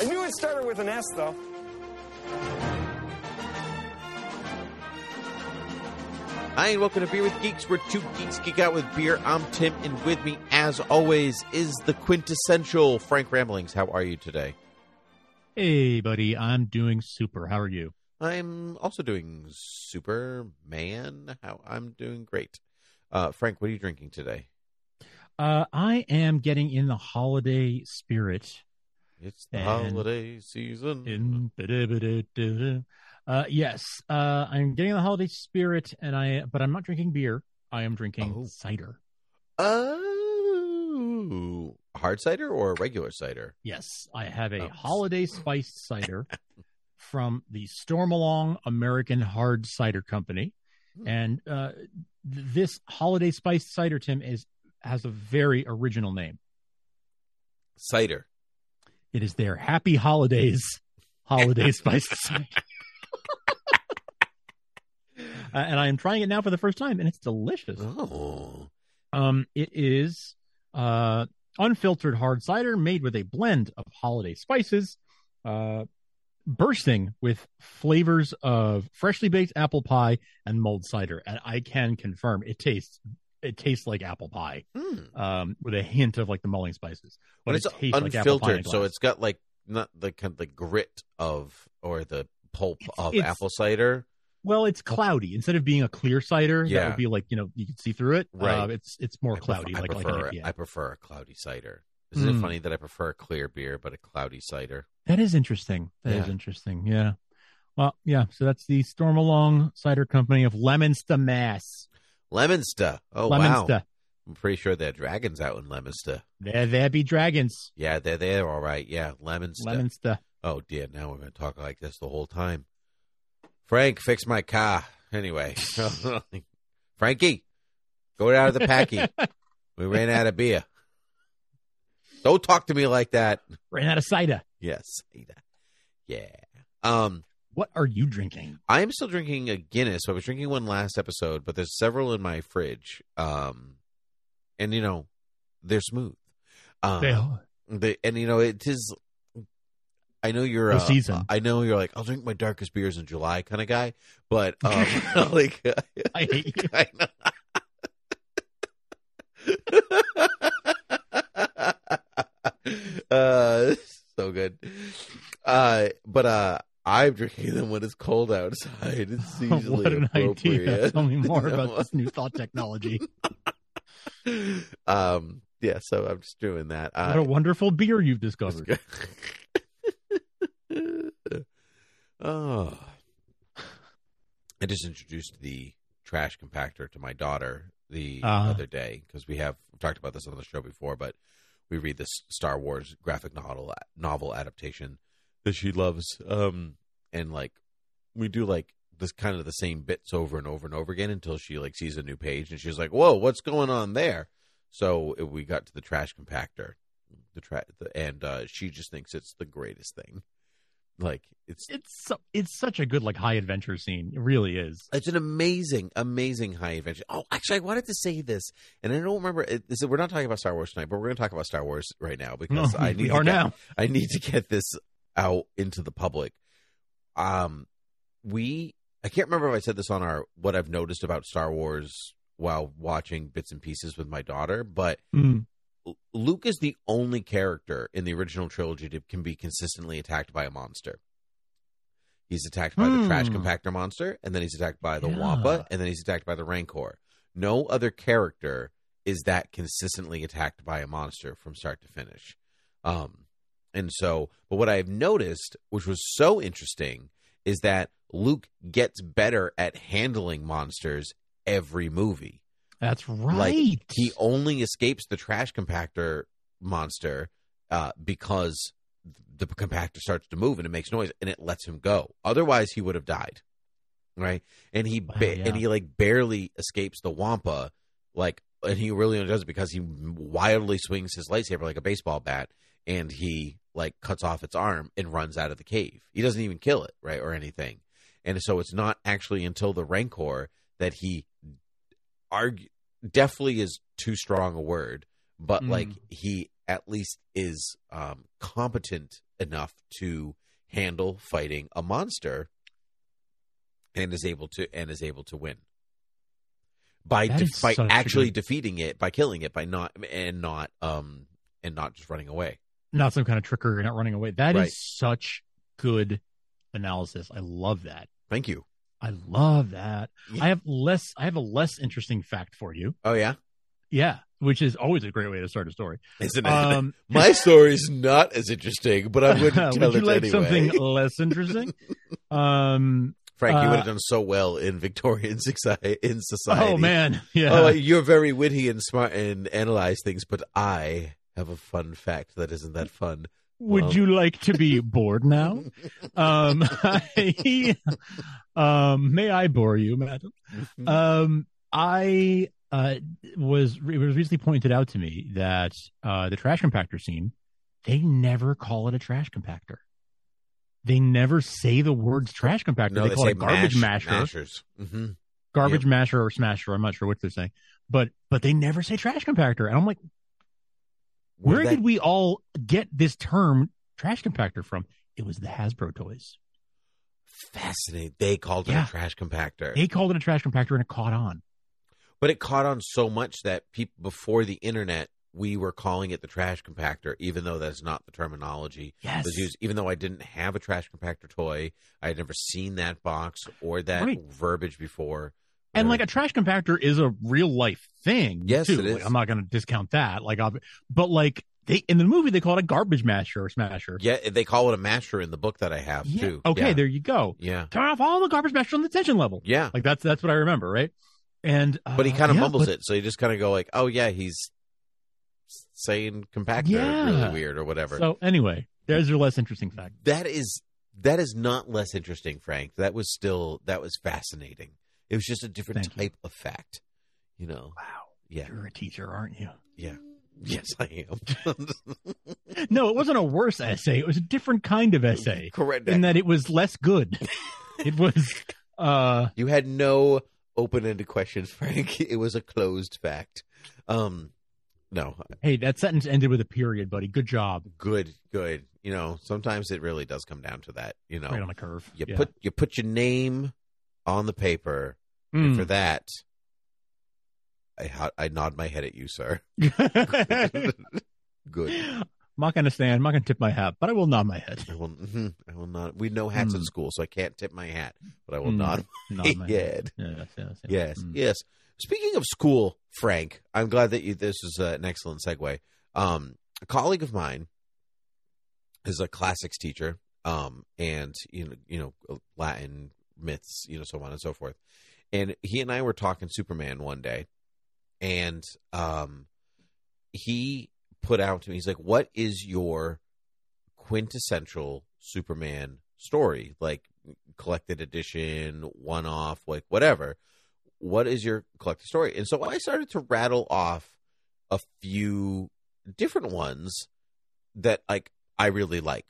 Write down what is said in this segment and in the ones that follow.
I knew it started with an S, though. Hi, and welcome to Beer with Geeks, where two geeks geek out with beer. I'm Tim, and with me, as always, is the quintessential Frank Ramblings. How are you today? Hey, buddy, I'm doing super. How are you? I'm also doing Superman. How I'm doing great. Uh, Frank, what are you drinking today? Uh, I am getting in the holiday spirit. It's the And- holiday season. In uh, yes, uh, I'm getting the holiday spirit, and I but I'm not drinking beer. I am drinking Oh. cider. Oh, hard cider or regular cider? Yes, I have a Oh. holiday spiced cider from the Stormalong American Hard Cider Company, Hmm. and uh, th- this holiday spiced cider, Tim, is has a very original name. Cider. It is their Happy Holidays holiday spiced cider. Uh, and I am trying it now for the first time, and it's delicious. Oh, Um, it is uh, unfiltered hard cider made with a blend of holiday spices, uh, bursting with flavors of freshly baked apple pie and mulled cider. And I can confirm it tastes it tastes like apple pie, Hmm. um, with a hint of like the mulling spices. But it's it tastes like apple pie unfiltered, so it's got like not the kind of the grit of or the pulp It's- of it's- apple cider. well, it's cloudy instead of being a clear cider. that would be like you know you can see through it. Right. Uh, it's it's more I cloudy, prefer, like I like prefer, IPA. I prefer a cloudy cider. Isn't it Mm. funny that I prefer a clear beer but a cloudy cider? That is interesting. That is Yeah. interesting. Yeah. Well, yeah. So that's the Stormalong Cider Company of Leominster, Mass. Leominster. Oh wow! I'm pretty sure there are dragons out in Leominster. There, there be dragons. Yeah, they're there. All right. Yeah, Leominster. Leominster. Oh dear, now we're going to talk like this the whole time. Frank, fix my car. Anyway, Frankie, go out of the packy. we ran out of beer. Don't talk to me like that. Ran out of cider. Yes, Ada. Yeah. Um, What are you drinking? I am still drinking a Guinness. I was drinking one last episode, but there's several in my fridge. Um, and you know, they're smooth. Um, Bill. the, and you know it is i know you're uh, season. i know you're like i'll drink my darkest beers in july kind of guy but um like I hate you. I know. uh so good uh but uh i'm drinking them when it's cold outside it's usually what an appropriate idea. Tell me more about this new thought technology. um yeah so i'm just doing that uh, what a wonderful beer you've discovered. oh. I just introduced the trash compactor to my daughter the Uh-huh. other day because we have we've talked about this on the show before, but we read this Star Wars graphic novel novel adaptation that she loves, um, and like we do like this kind of the same bits over and over and over again until she like sees a new page and she's like, "Whoa, what's going on there?" So we got to the trash compactor, the tra- the, and uh, she just thinks it's the greatest thing. Like it's It's so, it's such a good like high adventure scene. It really is. it's an amazing, amazing high adventure. Oh, actually, I wanted to say this, and I don't remember. It, this, we're not talking about Star Wars tonight, but we're going to talk about Star Wars right now because No, I need we to are get- now. I need to get this out into the public. Um, we I can't remember if I said this on our what I've noticed about Star Wars while watching bits and pieces with my daughter, but Mm. Luke is the only character in the original trilogy that can be consistently attacked by a monster. He's attacked by the trash Hmm. compactor monster, and then he's attacked by the Yeah. Wampa, and then he's attacked by the Rancor. No other character is that consistently attacked by a monster from start to finish. Um, and so, but what I've noticed, which was so interesting, is that Luke gets better at handling monsters every movie. That's right. Like he only escapes the trash compactor monster uh, because the compactor starts to move and it makes noise and it lets him go. Otherwise, he would have died. Right, and he ba- Wow, yeah. and he like barely escapes the Wampa, like, and he really only does it because he wildly swings his lightsaber like a baseball bat, and he like cuts off its arm and runs out of the cave. He doesn't even kill it, right, or anything. And so it's not actually until the Rancor that he argue definitely is too strong a word, but Mm. like he at least is um, competent enough to handle fighting a monster and is able to and is able to win by de- by actually good- defeating it by killing it by not and not um and not just running away not some kind of trickery, not running away. That is Right. such good analysis. I love that. thank you I love that. Yeah. I have less. I have a less interesting fact for you. oh yeah Yeah, which is always a great way to start a story. isn't it Um, my is not as interesting but i'm going to tell would you it like anyway something less interesting? um. frank you uh, would have done so well in victorian society in society Oh man. Yeah. Oh, you're very witty and smart and analyze things, but I have a fun fact that isn't that fun. Would you like to be bored now? um. I, um. May I bore you, madam? Mm-hmm. Um, I uh was it was recently pointed out to me that uh the trash compactor scene, they never call it a trash compactor. They never say the words trash compactor. no, they, they, call it garbage mash- masher, mashers. hmm garbage masher or smasher. I'm not sure what they're saying, but but they never say trash compactor. And I'm like, where that, did we all get this term trash compactor from? It was the Hasbro toys. fascinating? They called it Yeah. a trash compactor, They called it a trash compactor, and it caught on. but it caught on so much that people before the internet, we were calling it the trash compactor, even though that's not the terminology. Yes. was used. Even though I didn't have a trash compactor toy, I had never seen that box or that Right. verbiage before. And like a trash compactor is a real life thing. Yes, too. it is. Like, I'm not going to discount that. Like, but like they in the movie they call it a garbage masher or smasher. yeah, they call it a masher in the book that I have Yeah. too. Okay, yeah. there you go. yeah, Turn off all the garbage masher on the tension level. yeah. Like that's that's what I remember, right? And uh, but he kind of yeah, mumbles but- it, so you just kind of go like, "Oh yeah, he's saying compactor Yeah. really weird or whatever." So anyway, there's your less interesting fact. that is that is not less interesting, Frank. That was still that was fascinating. It was just a different Thank you. type of fact, you know. Wow, Yeah, you're a teacher, aren't you? yeah, yes, I am. No, it wasn't a worse essay. It was a different kind of essay Correct. in that it was less good. it was. uh You had no open-ended questions, Frank. It was a closed fact. Um, no, Hey, that sentence ended with a period, buddy. Good job. good, good. You know, sometimes it really does come down to that. You know, Right on the curve. you Yeah. put you put your name on the paper, Mm. and for that, I I nod my head at you, sir. Good. I'm not going to stand. I'm not going to tip my hat, but I will nod my head. I will. mhm, I will not. We know hats in Mm. school, so I can't tip my hat, but I will Mm. nod Nod my my head. Yes, yes, yes. Yes, Mm. yes. Speaking of school, Frank, I'm glad that you. This is uh, an excellent segue. Um, a colleague of mine is a classics teacher, um, and you know, you know, Latin myths, you know, so on and so forth. And he and I were talking Superman one day, and um, he put out to me, he's like, "What is your quintessential Superman story? Like collected edition, one off, like whatever." what is your collector story? And so I started to rattle off a few different ones that like I really like.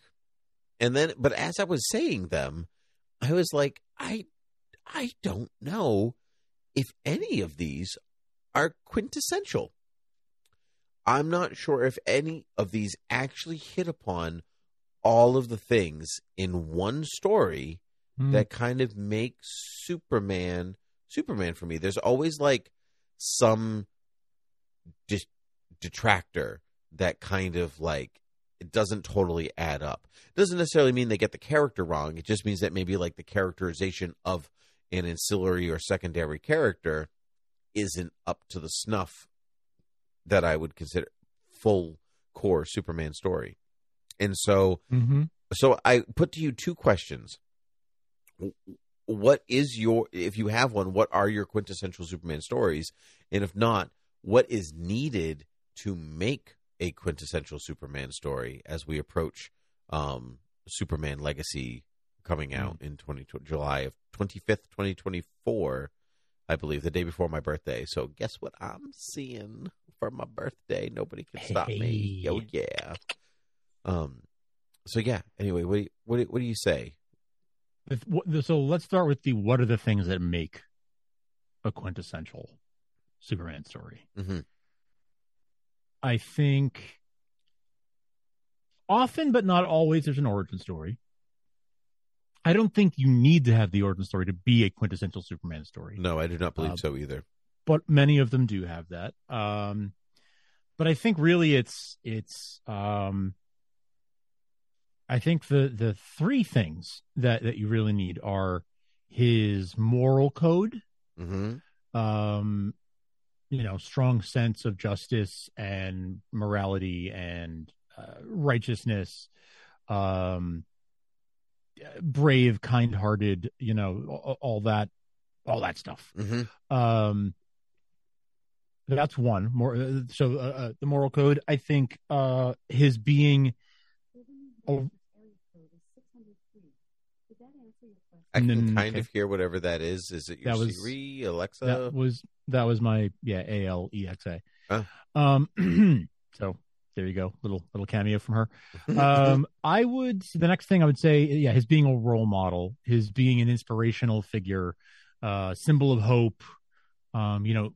And then but as I was saying them, I was like, I I don't know if any of these are quintessential. I'm not sure if any of these actually hit upon all of the things in one story Mm. that kind of make Superman Superman for me. There's always like some dis- detractor that kind of like it doesn't totally add up. It doesn't necessarily mean they get the character wrong. It just means that maybe like the characterization of an ancillary or secondary character isn't up to the snuff that I would consider full core Superman story. And so Mm-hmm. so I put to you two questions. What is your if you have one, what are your quintessential Superman stories? And if not, what is needed to make a quintessential Superman story as we approach um, Superman Legacy coming out in 20, July of 25th, 2024, I believe, the day before my birthday. So guess what I'm seeing for my birthday? Nobody can stop me. Hey. Oh yeah. Um. So yeah. Anyway, what do you, what do, what do you say? So let's start with the what are the things that make a quintessential Superman story? Mhm. I think often, but not always, there's an origin story. I don't think you need to have the origin story to be a quintessential Superman story. No, I do not believe Uh, so either. but many of them do have that. Um, but I think really it's it's um, I think the the three things that that you really need are his moral code, Mm-hmm. um, you know, strong sense of justice and morality and uh, righteousness, um, brave, kind-hearted, you know, all, all that, all that stuff. Mm-hmm. Um, that's one more. uh, So uh, uh, the moral code, I think, uh, his being. Oh, I can Mm, kind okay. of hear whatever that is. Is it your That was- Siri, Alexa? that was that was my yeah A L E X A. Huh. Um, so there you go, little little cameo from her. Um, I would the next thing I would say, yeah, his being a role model, his being an inspirational figure, uh, symbol of hope. Um, you know,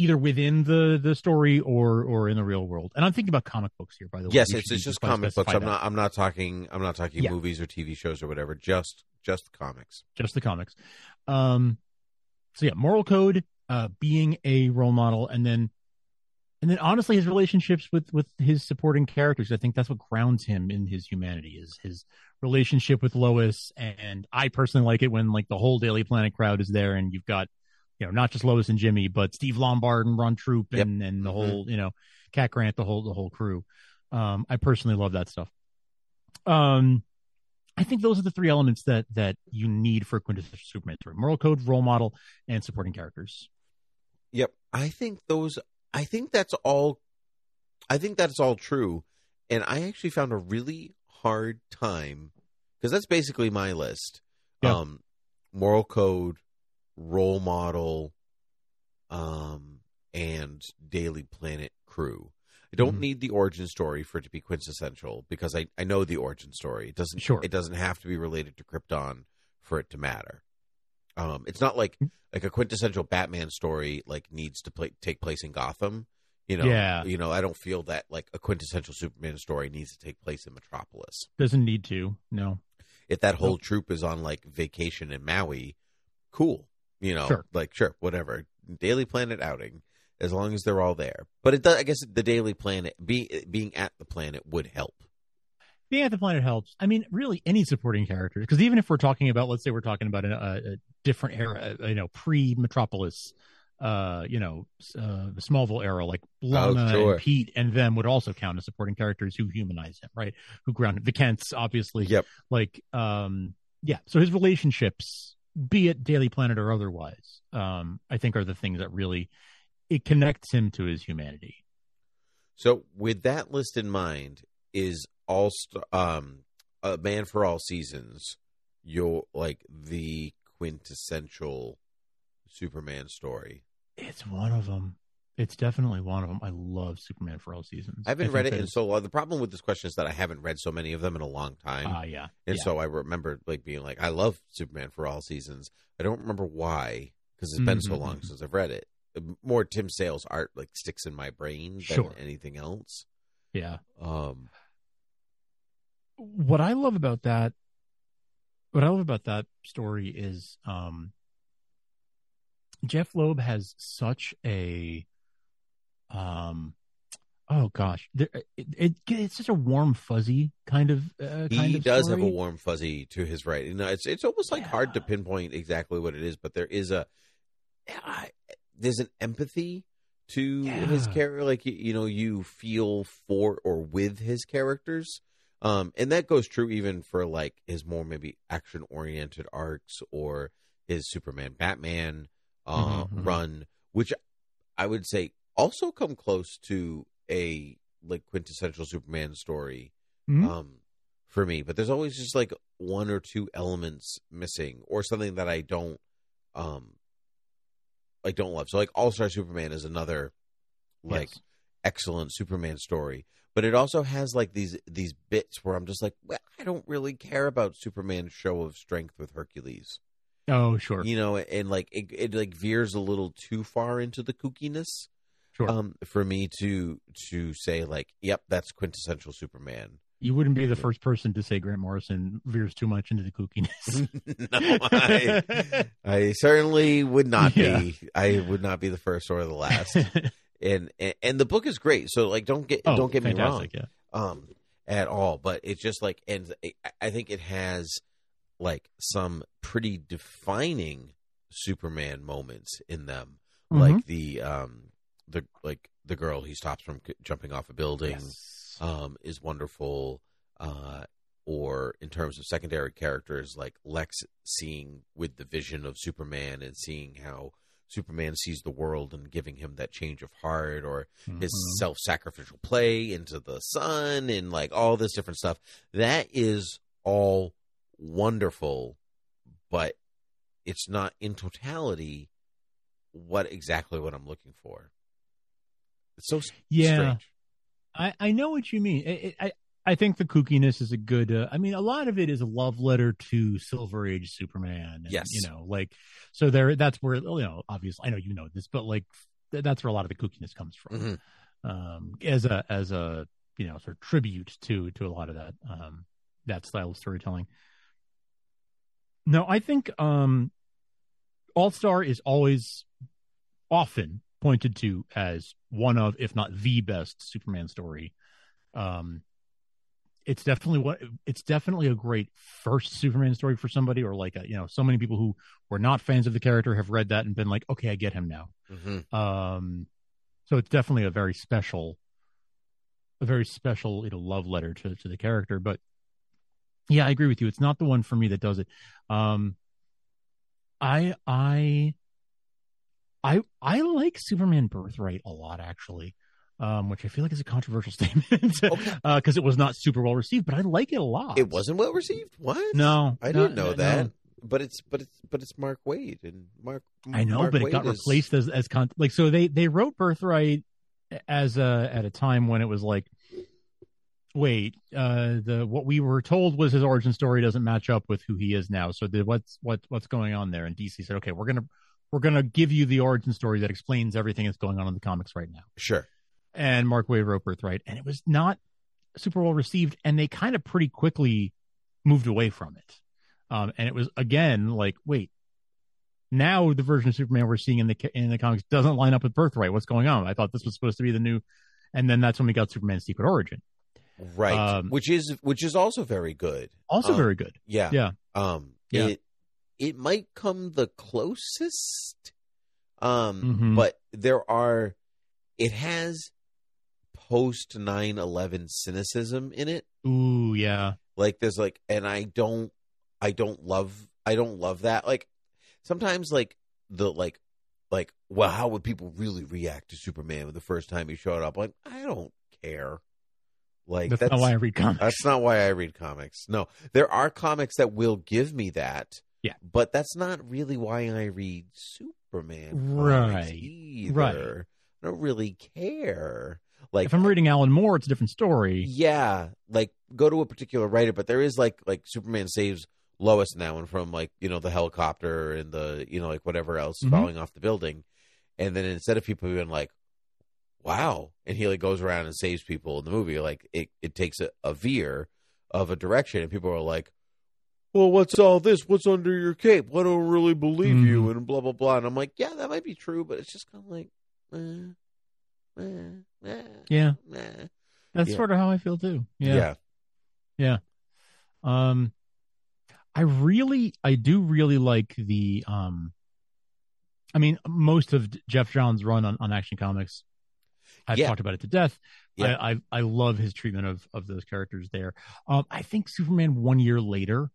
either within the the story or or in the real world. And I'm thinking about comic books here, by the way. yes, it's it's just comic books. I'm that. not I'm not talking I'm not talking Yeah. movies or TV shows or whatever. Just just comics. just the comics. Um, so yeah, moral code, uh, being a role model, and then, and then honestly, his relationships with with his supporting characters. I think that's what grounds him in his humanity is his relationship with Lois. And I personally like it when like the whole Daily Planet crowd is there, and you've got, you know, not just Lois and Jimmy, but Steve Lombard and Ron Troupe Yep. and and the Mhm. whole, you know, Cat Grant, the whole the whole crew. Um, I personally love that stuff. Um, I think those are the three elements that that you need for a quintessential Superman story: moral code, role model, and supporting characters. Yep. I think those I think that's all I think that's all true. And I actually found a really hard time because that's basically my list. Yeah. Um moral code, role model, um, and Daily Planet crew. I don't Mhm. need the origin story for it to be quintessential because I, I know the origin story. It doesn't Sure. it doesn't have to be related to Krypton for it to matter. Um, it's not like like a quintessential Batman story like needs to play, take place in Gotham. You know, Yeah. you know, I don't feel that like a quintessential Superman story needs to take place in Metropolis. Doesn't need to. No. If that whole troop is on like vacation in Maui, cool. You know, Sure. like sure, whatever. Daily Planet outing, as long as they're all there. But it does. I guess the Daily Planet be, being at the planet would help. Being at the planet helps. I mean, really, any supporting character. Because even if we're talking about, let's say, we're talking about a, a, different era, uh, you know, pre-Metropolis, uh, you know, uh, the Smallville era, like Lana Oh, sure. and Pete, and them would also count as supporting characters who humanize him, right? Who ground him. The Kents, obviously. Yep. Like, um, yeah. So his relationships, be it Daily Planet or otherwise, um, I think are the things that really it connects him to his humanity. So, with that list in mind, is all um, a man for all seasons your like the quintessential Superman story? It's one of them. It's definitely one of them. I love Superman for all seasons. I haven't think read it in so long. The problem with this question is that I haven't read so many of them in a long time. Ah, yeah. And yeah. so I remember like being like, I love Superman for all seasons. I don't remember why because it's been so long mhm. since I've read it. More Tim Sale's art like sticks in my brain than Sure. anything else. yeah. Um, What I love about that, what I love about that story is, um, Jeph Loeb has such a, um, oh gosh, there, it, it it's such a warm, fuzzy kind of uh, kind he of does have a warm fuzzy to his right you know it's it's almost like hard to pinpoint exactly what it is, but there is a I, there's an empathy to his character. Like you, you know, you feel for or with his characters. Um, and that goes true even for like his more maybe action oriented arcs or his Superman Batman uh, Mhm, mhm. run, which I would say also come close to a like quintessential Superman story Mhm. um, for me. But there's always just like one or two elements missing, or something that I don't um like don't love. So like All Star Superman is another like Yes. excellent Superman story. But it also has like these these bits where I'm just like, well, I don't really care about Superman's show of strength with Hercules Oh, sure. you know and like it, it like veers a little too far into the kookiness Sure. um for me to to say like yep that's quintessential superman you wouldn't be the first person to say Grant Morrison veers too much into the kookiness. no I, I certainly would not Yeah. be i would not be the first or the last and, and and the book is great so like don't get Oh, don't get me wrong yeah. um at all but it's just like and I- think it has like some pretty defining superman moments in them Mm-hmm. like the um the like the girl he stops from c- jumping off a building Yes. um is wonderful uh or in terms of secondary characters like lex seeing with the vision of superman and seeing how superman sees the world and giving him that change of heart or his Mhm. self-sacrificial play into the sun and like all this different stuff that is all wonderful but it's not in totality what exactly what i'm looking for it's so Yeah. strange I, I know what you mean. I, I I think the kookiness is a good. Uh, I mean, a lot of it is a love letter to Silver Age Superman. and, Yes. you know, like so there. That's where you know. Obviously, I know you know this, but like th- that's where a lot of the kookiness comes from. Mhm. Um, as a as a you know sort of tribute to to a lot of that um that style of storytelling. No, I think um, All Star is always often pointed to as one of, if not the best Superman story. Um, it's definitely what it's definitely a great first Superman story for somebody, or like a, you know, so many people who were not fans of the character have read that and been like, okay, I get him now. Mhm. Um, so it's definitely a very special, a very special, you know, love letter to to the character. But yeah, I agree with you. It's not the one for me that does it. Um, I I I I like Superman Birthright a lot actually. Um, which I feel like is a controversial statement because it was not super well received, but I like it a lot. it wasn't well received what No, i no, didn't know no, that no. but it's but it's but it's mark waid and mark I know, Mark but it Waid got is- replaced as as con- like so they they wrote Birthright as a at a time when it was like, wait, uh, the what we were told was his origin story doesn't match up with who he is now. So the, what's what what's going on there? And DC said, okay, we're gonna we're gonna give you the origin story that explains everything that's going on in the comics right now. sure And Mark Waid wrote Birthright, and it was not super well received, and they kind of pretty quickly moved away from it. Um, and it was again like, wait, now the version of Superman we're seeing in the in the comics doesn't line up with Birthright. What's going on? I thought this was supposed to be the new, and then that's when we got Superman's Secret Origin. right Um, which is which is also very good Also Um, very good. yeah Yeah. um Yeah. it it might come the closest um Mhm. but there are it has post 9-11 cynicism in it Ooh, yeah. like there's like and i don't i don't love i don't love that like sometimes like the like like well how would people really react to superman the first time he showed up like i don't care like That's, not why I read comics. that's not why I read comics. No, there are comics that will give me that. Yeah. but that's not really why I read Superman. Right. either. Right. I don't really care. Like if I'm reading Alan Moore, it's a different story. yeah, like go to a particular writer, but there is like like Superman saves Lois now and from like you know the helicopter and the you know like whatever else Mhm. falling off the building, and then instead of people being like, "Wow," and he like goes around and saves people in the movie, like it it takes a, a veer of a direction, and people are like. Well, what's all this? What's under your cape? I don't really believe you, Mm-hmm. and blah blah blah. And I'm like, yeah, that might be true, but it's just kind of like, eh, eh, eh, Yeah. That's Yeah. sort of how I feel too. yeah. Yeah. Yeah. Um I really I do really like the um I mean, most of Geoff Johns' run on, on Action Comics, I've Yeah. talked about it to death. Yeah. I, I I love his treatment of of those characters there. Um, I think Superman one year later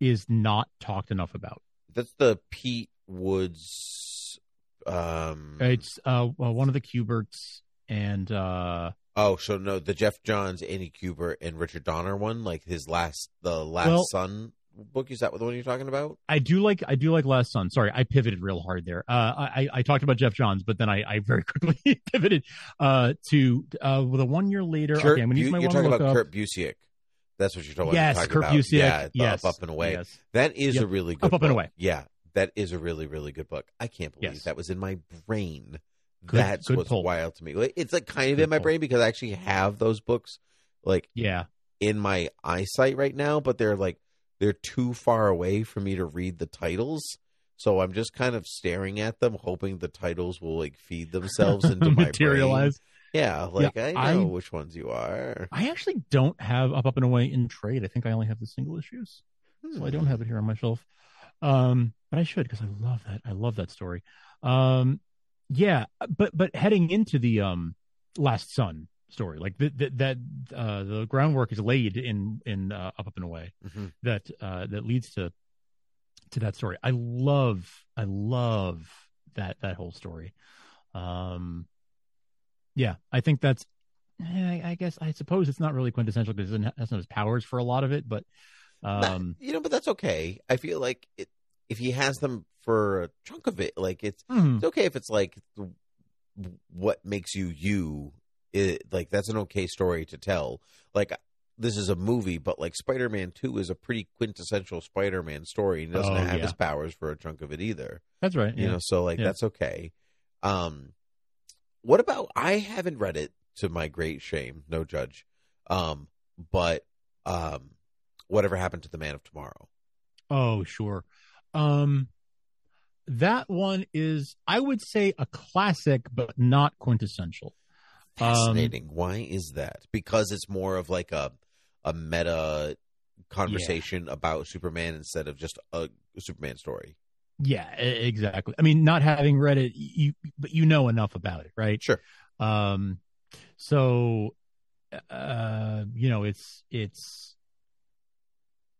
is not talked enough about. That's the Pete Woods. Um, It's uh well, one of the Kuberts and uh oh, so no, the Geoff Johns, Andy Kubert, and Richard Donner one, like his last, the Last Well- Son book. Is that the one you're talking about? I do like I do like Last Son. Sorry, I pivoted real hard there. Uh, I I talked about Geoff Johns, but then I, I very quickly pivoted uh to uh a one year later. Kurt okay, I'm gonna use my you're one talking about up. Kurt Busiek. That's what you're talking, Yes, talking Kurt about. Busiek. Yeah, Yes. Up, Up and Away. Yes. That is Yep. a really good Up, Up and book. Away. Yeah, that is a really, really good book. I can't believe Yes. that was in my brain. Good- That's good what's pull. wild to me. It's like kind of Good in my pull. brain because I actually have those books like Yeah, in my eyesight right now, but they're like they're too far away for me to read the titles. So I'm just kind of staring at them, hoping the titles will like feed themselves into my brain. Yeah, like Yeah, I know I- which ones you are. I actually don't have Up Up and Away in trade. I think I only have the single issues, so I don't have it here on my shelf. Um, but I should because I love that. I love that story. Um, yeah, but but heading into the um Last Son story, like that that, that uh, the groundwork is laid in in uh, Up Up and Away Mhm. that uh, that leads to to that story. I love I love that that whole story. Um, yeah, I think that's. I, I guess I suppose it's not really quintessential because it doesn't have his powers for a lot of it, but um, you know, but that's okay. I feel like it, if he has them for a chunk of it, like it's mhm. it's okay if it's like the- what makes you you. It, like that's an okay story to tell. Like this is a movie, but like Spider-Man Two is a pretty quintessential Spider-Man story. and He doesn't Oh, have yeah. his powers for a chunk of it either. that's right. You yeah. know, so like Yeah. that's okay. Um, what about? I haven't read it to my great shame, no judge. Um, but um, whatever happened to the Man of Tomorrow? Oh, sure. Um, that one is, I would say, a classic, but not quintessential. Um, Fascinating. Why is that? Because it's more of like a a meta conversation about Superman instead of just a Superman story. Yeah, exactly. I mean, not having read it, you but you know enough about it, right? Sure. Um, so, uh, you know, it's it's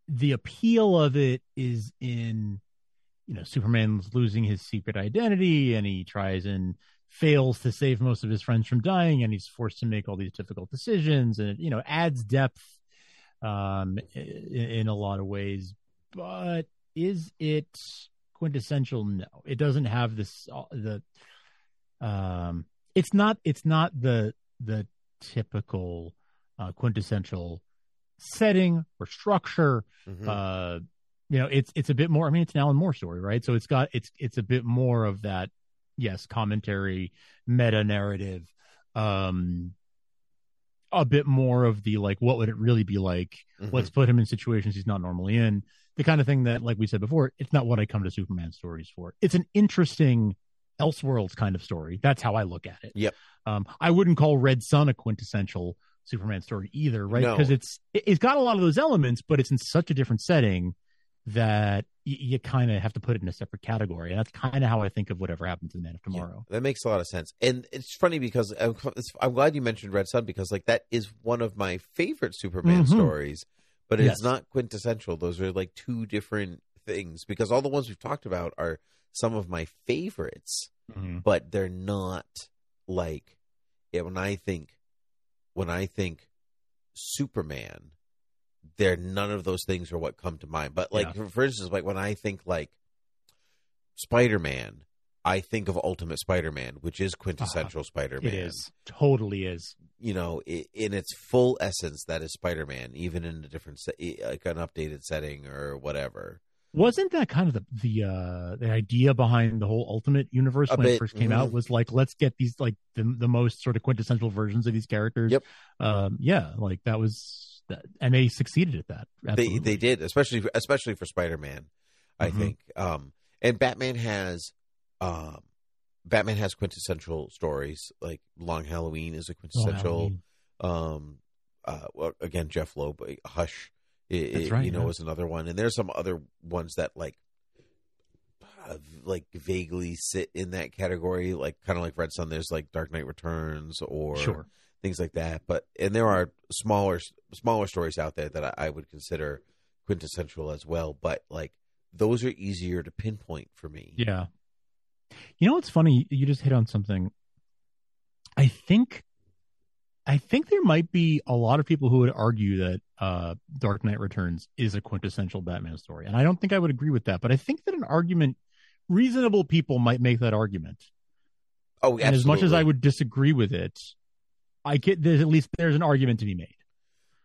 the appeal of it is in, you know, Superman's losing his secret identity, and he tries and fails to save most of his friends from dying, and he's forced to make all these difficult decisions, and it, you know, adds depth, um, in, in a lot of ways. But is it quintessential? No, it doesn't have this uh, the um it's not it's not the the typical uh, quintessential setting or structure Mhm. uh you know it's it's a bit more i mean it's an alan moore story right so it's got it's it's a bit more of that yes commentary meta narrative um a bit more of the like what would it really be like Mhm. let's put him in situations he's not normally in the kind of thing that like we said before it's not what i come to superman stories for. It's an interesting elseworlds kind of story. That's how i look at it. Yep. um i wouldn't call red sun a quintessential superman story either right? No. because it's it- it's got a lot of those elements but it's in such a different setting that y- you kind of have to put it in a separate category. And that's kind of how i think of whatever happened to the man of tomorrow. That makes a lot of sense, and it's funny because I'm, it's, I'm glad you mentioned Red Sun because like that is one of my favorite Superman Mhm. stories, but it's Yes. not quintessential. Those are like two different things because all the ones we've talked about are some of my favorites, Mhm. but they're not like yeah, when I think when I think Superman, there none of those things are what come to mind. But like Yeah. for, for instance, like when I think like Spider Man, I think of Ultimate Spider Man, which is quintessential Spider Man. it is totally is You know, i in its full essence, that is Spider Man, even in a different, se- like an updated setting or whatever. Wasn't that kind of the the uh the idea behind the whole Ultimate universe A when it first came mhm. out? Was like let's get these like the the most sort of quintessential versions of these characters. Yep. Um. Yeah. Like that was that, and they succeeded at that. They Absolutely. they did, especially especially for Spider Man. I Mhm. think, um, and Batman has, um, Batman has quintessential stories. Like Long Halloween is a quintessential. Um, uh, well, again, Jeph Loeb, uh, Hush, i- i- That's right, you know, yeah. was another one, and there's some other ones that like of like vaguely sit in that category, like kind of like Red Sun. There's like Dark Knight Returns or Sure. things like that. But and there are smaller smaller stories out there that I, I would consider quintessential as well. But like those are easier to pinpoint for me. Yeah. You know what's funny? You just hit on something. I think I think there might be a lot of people who would argue that uh, Dark Knight Returns is a quintessential Batman story. And I don't think I would agree with that, but I think that an argument reasonable people might make that argument. Oh, And as much as. I would disagree with it, I get there's at least there's an argument to be made.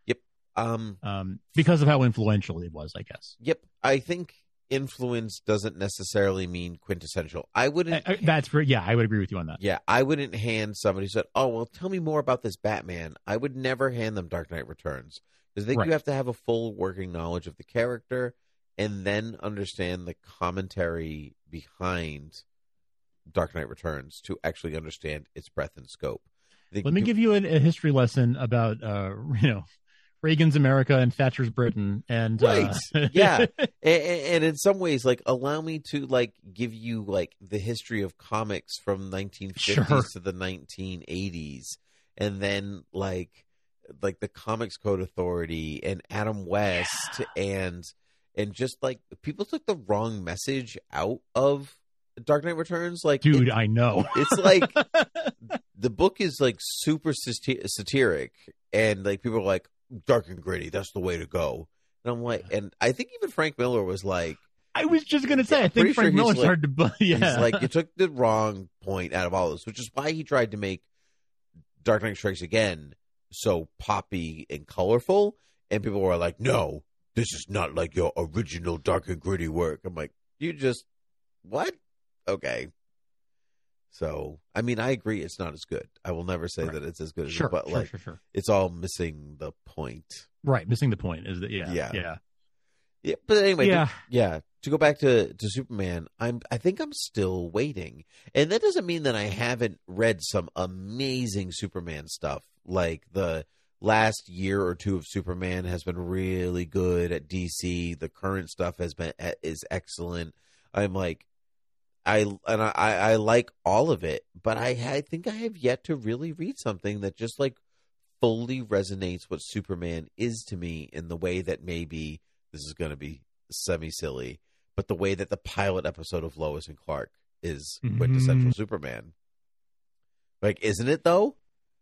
Yep. Um Um because of how influential it was, I guess. Yep. I think influence doesn't necessarily mean quintessential. I wouldn't Uh, uh, That's for, yeah, I would agree with you on that. Yeah, I wouldn't hand somebody who said, "Oh, well, tell me more about this Batman." I would never hand them Dark Knight Returns because I think Right. you have to have a full working knowledge of the character and then understand the commentary behind Dark Knight Returns to actually understand its breadth and scope. Let me give you a, a history lesson about uh, you know Reagan's America and Thatcher's Britain, and right. Uh, yeah and, and in some ways like allow me to like give you like the history of comics from 1950s Sure. to the 1980s and then like like the comics code authority and adam west and and just like people took the wrong message out of dark knight returns. Like dude, it- I know. it's like the book is like super sati- satiric. And like people are like dark and gritty. That's the way to go. And i'm like and i think even frank miller was like I was just gonna say, I think Frank sure Miller he's like- started to, bu- yeah, he's like you took the wrong point out of all this which is why he tried to make dark knight strikes again so poppy and colorful. And people were like no this is not like your original dark and gritty work. I'm like you just what? Okay so i mean i agree it's not as good i will never say Right. that it's as good as sure, it, but sure, like sure, sure. it's all missing the point Right, missing the point is that yeah, Yeah. yeah, yeah but anyway yeah. to, yeah to go back to to superman i'm i think i'm still waiting and that doesn't mean that i haven't read some amazing superman stuff like the last year or two of superman has been really good at dc the current stuff has been eh, is excellent i'm like I and I, I like all of it, but I I think I have yet to really read something that just like fully resonates what Superman is to me in the way that maybe this is going to be semi silly, but the way that the pilot episode of Lois and Clark is quintessential Mhm. Superman. Like, isn't it though?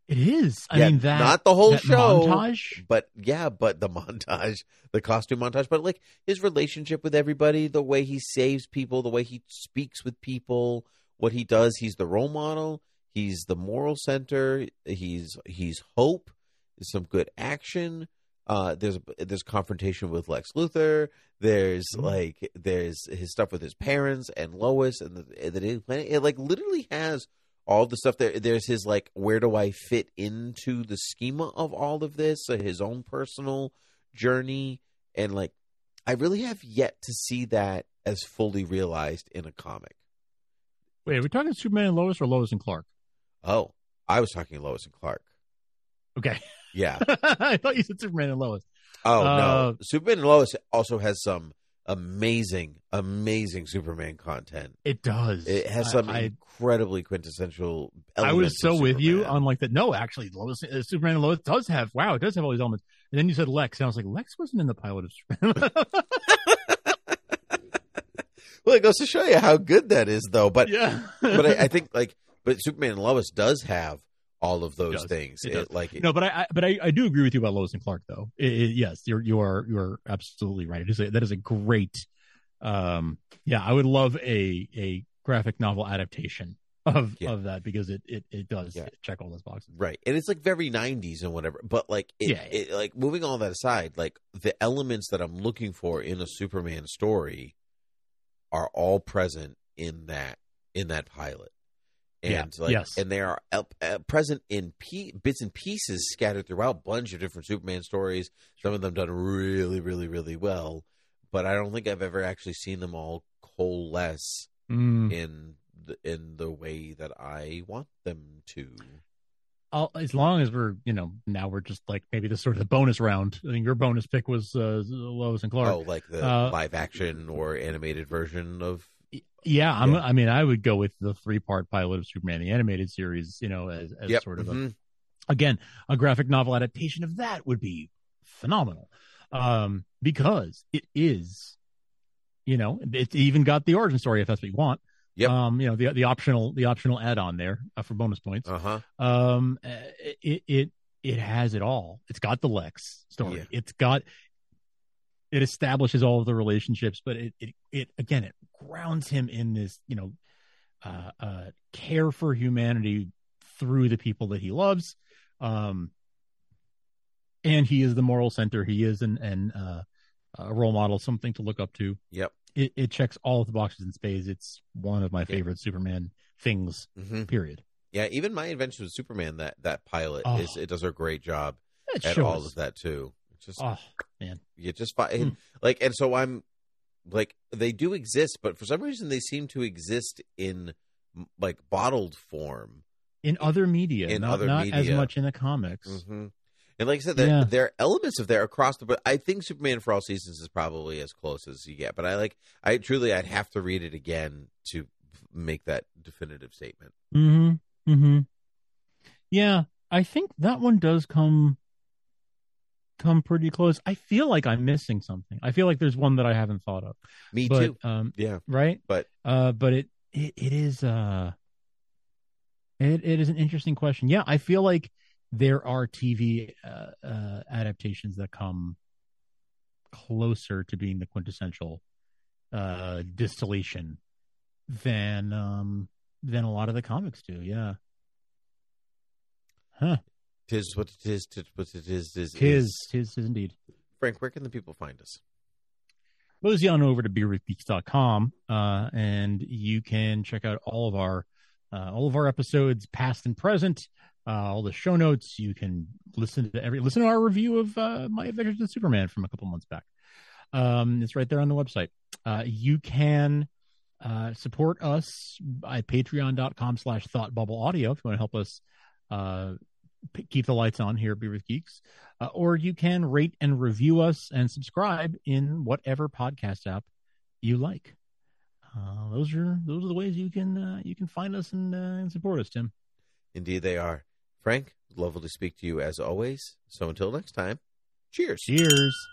It is. I Yeah, mean that not the whole show, montage. but yeah, but the montage, the costume montage, but like his relationship with everybody, the way he saves people, the way he speaks with people, what he does. He's the role model. He's the moral center. He's he's hope. There's some good action. Uh, there's there's confrontation with Lex Luthor. There's Mhm. like there's his stuff with his parents and Lois and the, the Planet. It like literally has all the stuff there. There's his like where do I fit into the schema of all of this? So his own personal journey and like I really have yet to see that as fully realized in a comic. Wait, are we talking Superman and Lois or Lois and Clark? Oh, I was talking Lois and Clark. Okay, Yeah. I thought you said Superman and Lois. Oh Uh, no, Superman and Lois also has some amazing, amazing Superman content. It does. It has some I, incredibly quintessential. I was so with you on like that. No, actually, Lois, uh, Superman and Lois does have. Wow, it does have all these elements. And then you said Lex, and I was like, Lex wasn't in the pilot of Superman. Well, it goes to show you how good that is, though. But yeah, but I, I think like, but Superman and Lois does have all of those does. things. It It, like no, but I, but I, I do agree with you about Lois and Clark, though. It, it- yes, you're you are you are absolutely right. It is a, that is a great. Um, yeah, I would love a a graphic novel adaptation of Yeah. of that because it it, it does Yeah. check all those boxes. Right. And it's like very 90s and whatever. But like it, Yeah. it like moving all that aside, like the elements that I'm looking for in a Superman story are all present in that in that pilot. And Yeah. like Yes. and they are uh, uh, present in pe- bits and pieces scattered throughout a bunch of different Superman stories. Some of them done really really really well, but I don't think I've ever actually seen them all coalesce Mm. in the, in the way that I want them to. I'll, as long as we're, you know, now we're just like maybe this sort of the bonus round. I think your bonus pick was uh, Lois and Clark. Oh, like the Uh, live action or animated version of Yeah, I'm, Yeah. I mean, I would go with the three part pilot of Superman the animated series. You know, as, as Yep. sort of mhm. a again a graphic novel adaptation of that would be phenomenal, um, because it is, you know, it's even got the origin story if that's what you want. Yep. Um, you know, the the optional the optional add on there uh, for bonus points. Uh-huh. Um, uh, it it it has it all. It's got the Lex story. Yeah. It's got it establishes all of the relationships, but it it it again it grounds him in this you know uh, uh care for humanity through the people that he loves. Um, and he is the moral center. He is an an uh, a role model, something to look up to. Yep. It it checks all of the boxes in spades. It's one of my favorite Superman things. Mhm. Period. Yeah, even my Adventures of Superman that that pilot Oh. is it does a great job It at shows. all of that too. It's just Oh man. you just find Hmm. like and so I'm like they do exist, but for some reason they seem to exist in like bottled form. in other media, In not, other not as much in the comics. hmm And like I said, there, Yeah. there are elements of there across the. But I think Superman for all seasons is probably as close as you get. But I like, I truly, I'd have to read it again to make that definitive statement. Mm-hmm. Mm-hmm. Yeah, I think that one does come come pretty close. I feel like I'm missing something. I feel like there's one that I haven't thought of. Me but, too. Um, Yeah, right. but Uh, but it, it it is uh, it it is an interesting question. Yeah, I feel like there are TV uh, uh, adaptations that come closer to being the quintessential uh distillation than um than a lot of the comics do. Yeah. Huh. Tis what it is. Tis what it is. Tis, Tis, tis, tis indeed. Frank, where can the people find us? Mosey on over to beerwithgeeks.com uh, and you can check out all of our uh, all of our episodes, past and present, uh, all the show notes. You can listen to every listen to our review of uh, my Adventures with Superman from a couple months back. Um, it's right there on the website. Uh, you can uh, support us at patreon.com slash thought bubble audio if you want to help us uh, keep the lights on here at Beer with Geeks. Uh, or you can rate and review us and subscribe in whatever podcast app you like. Uh, those are those are the ways you can uh, you can find us and, uh, and support us, Tim. Indeed, they are. Frank, lovely to speak to you as always. So until next time, cheers. Cheers.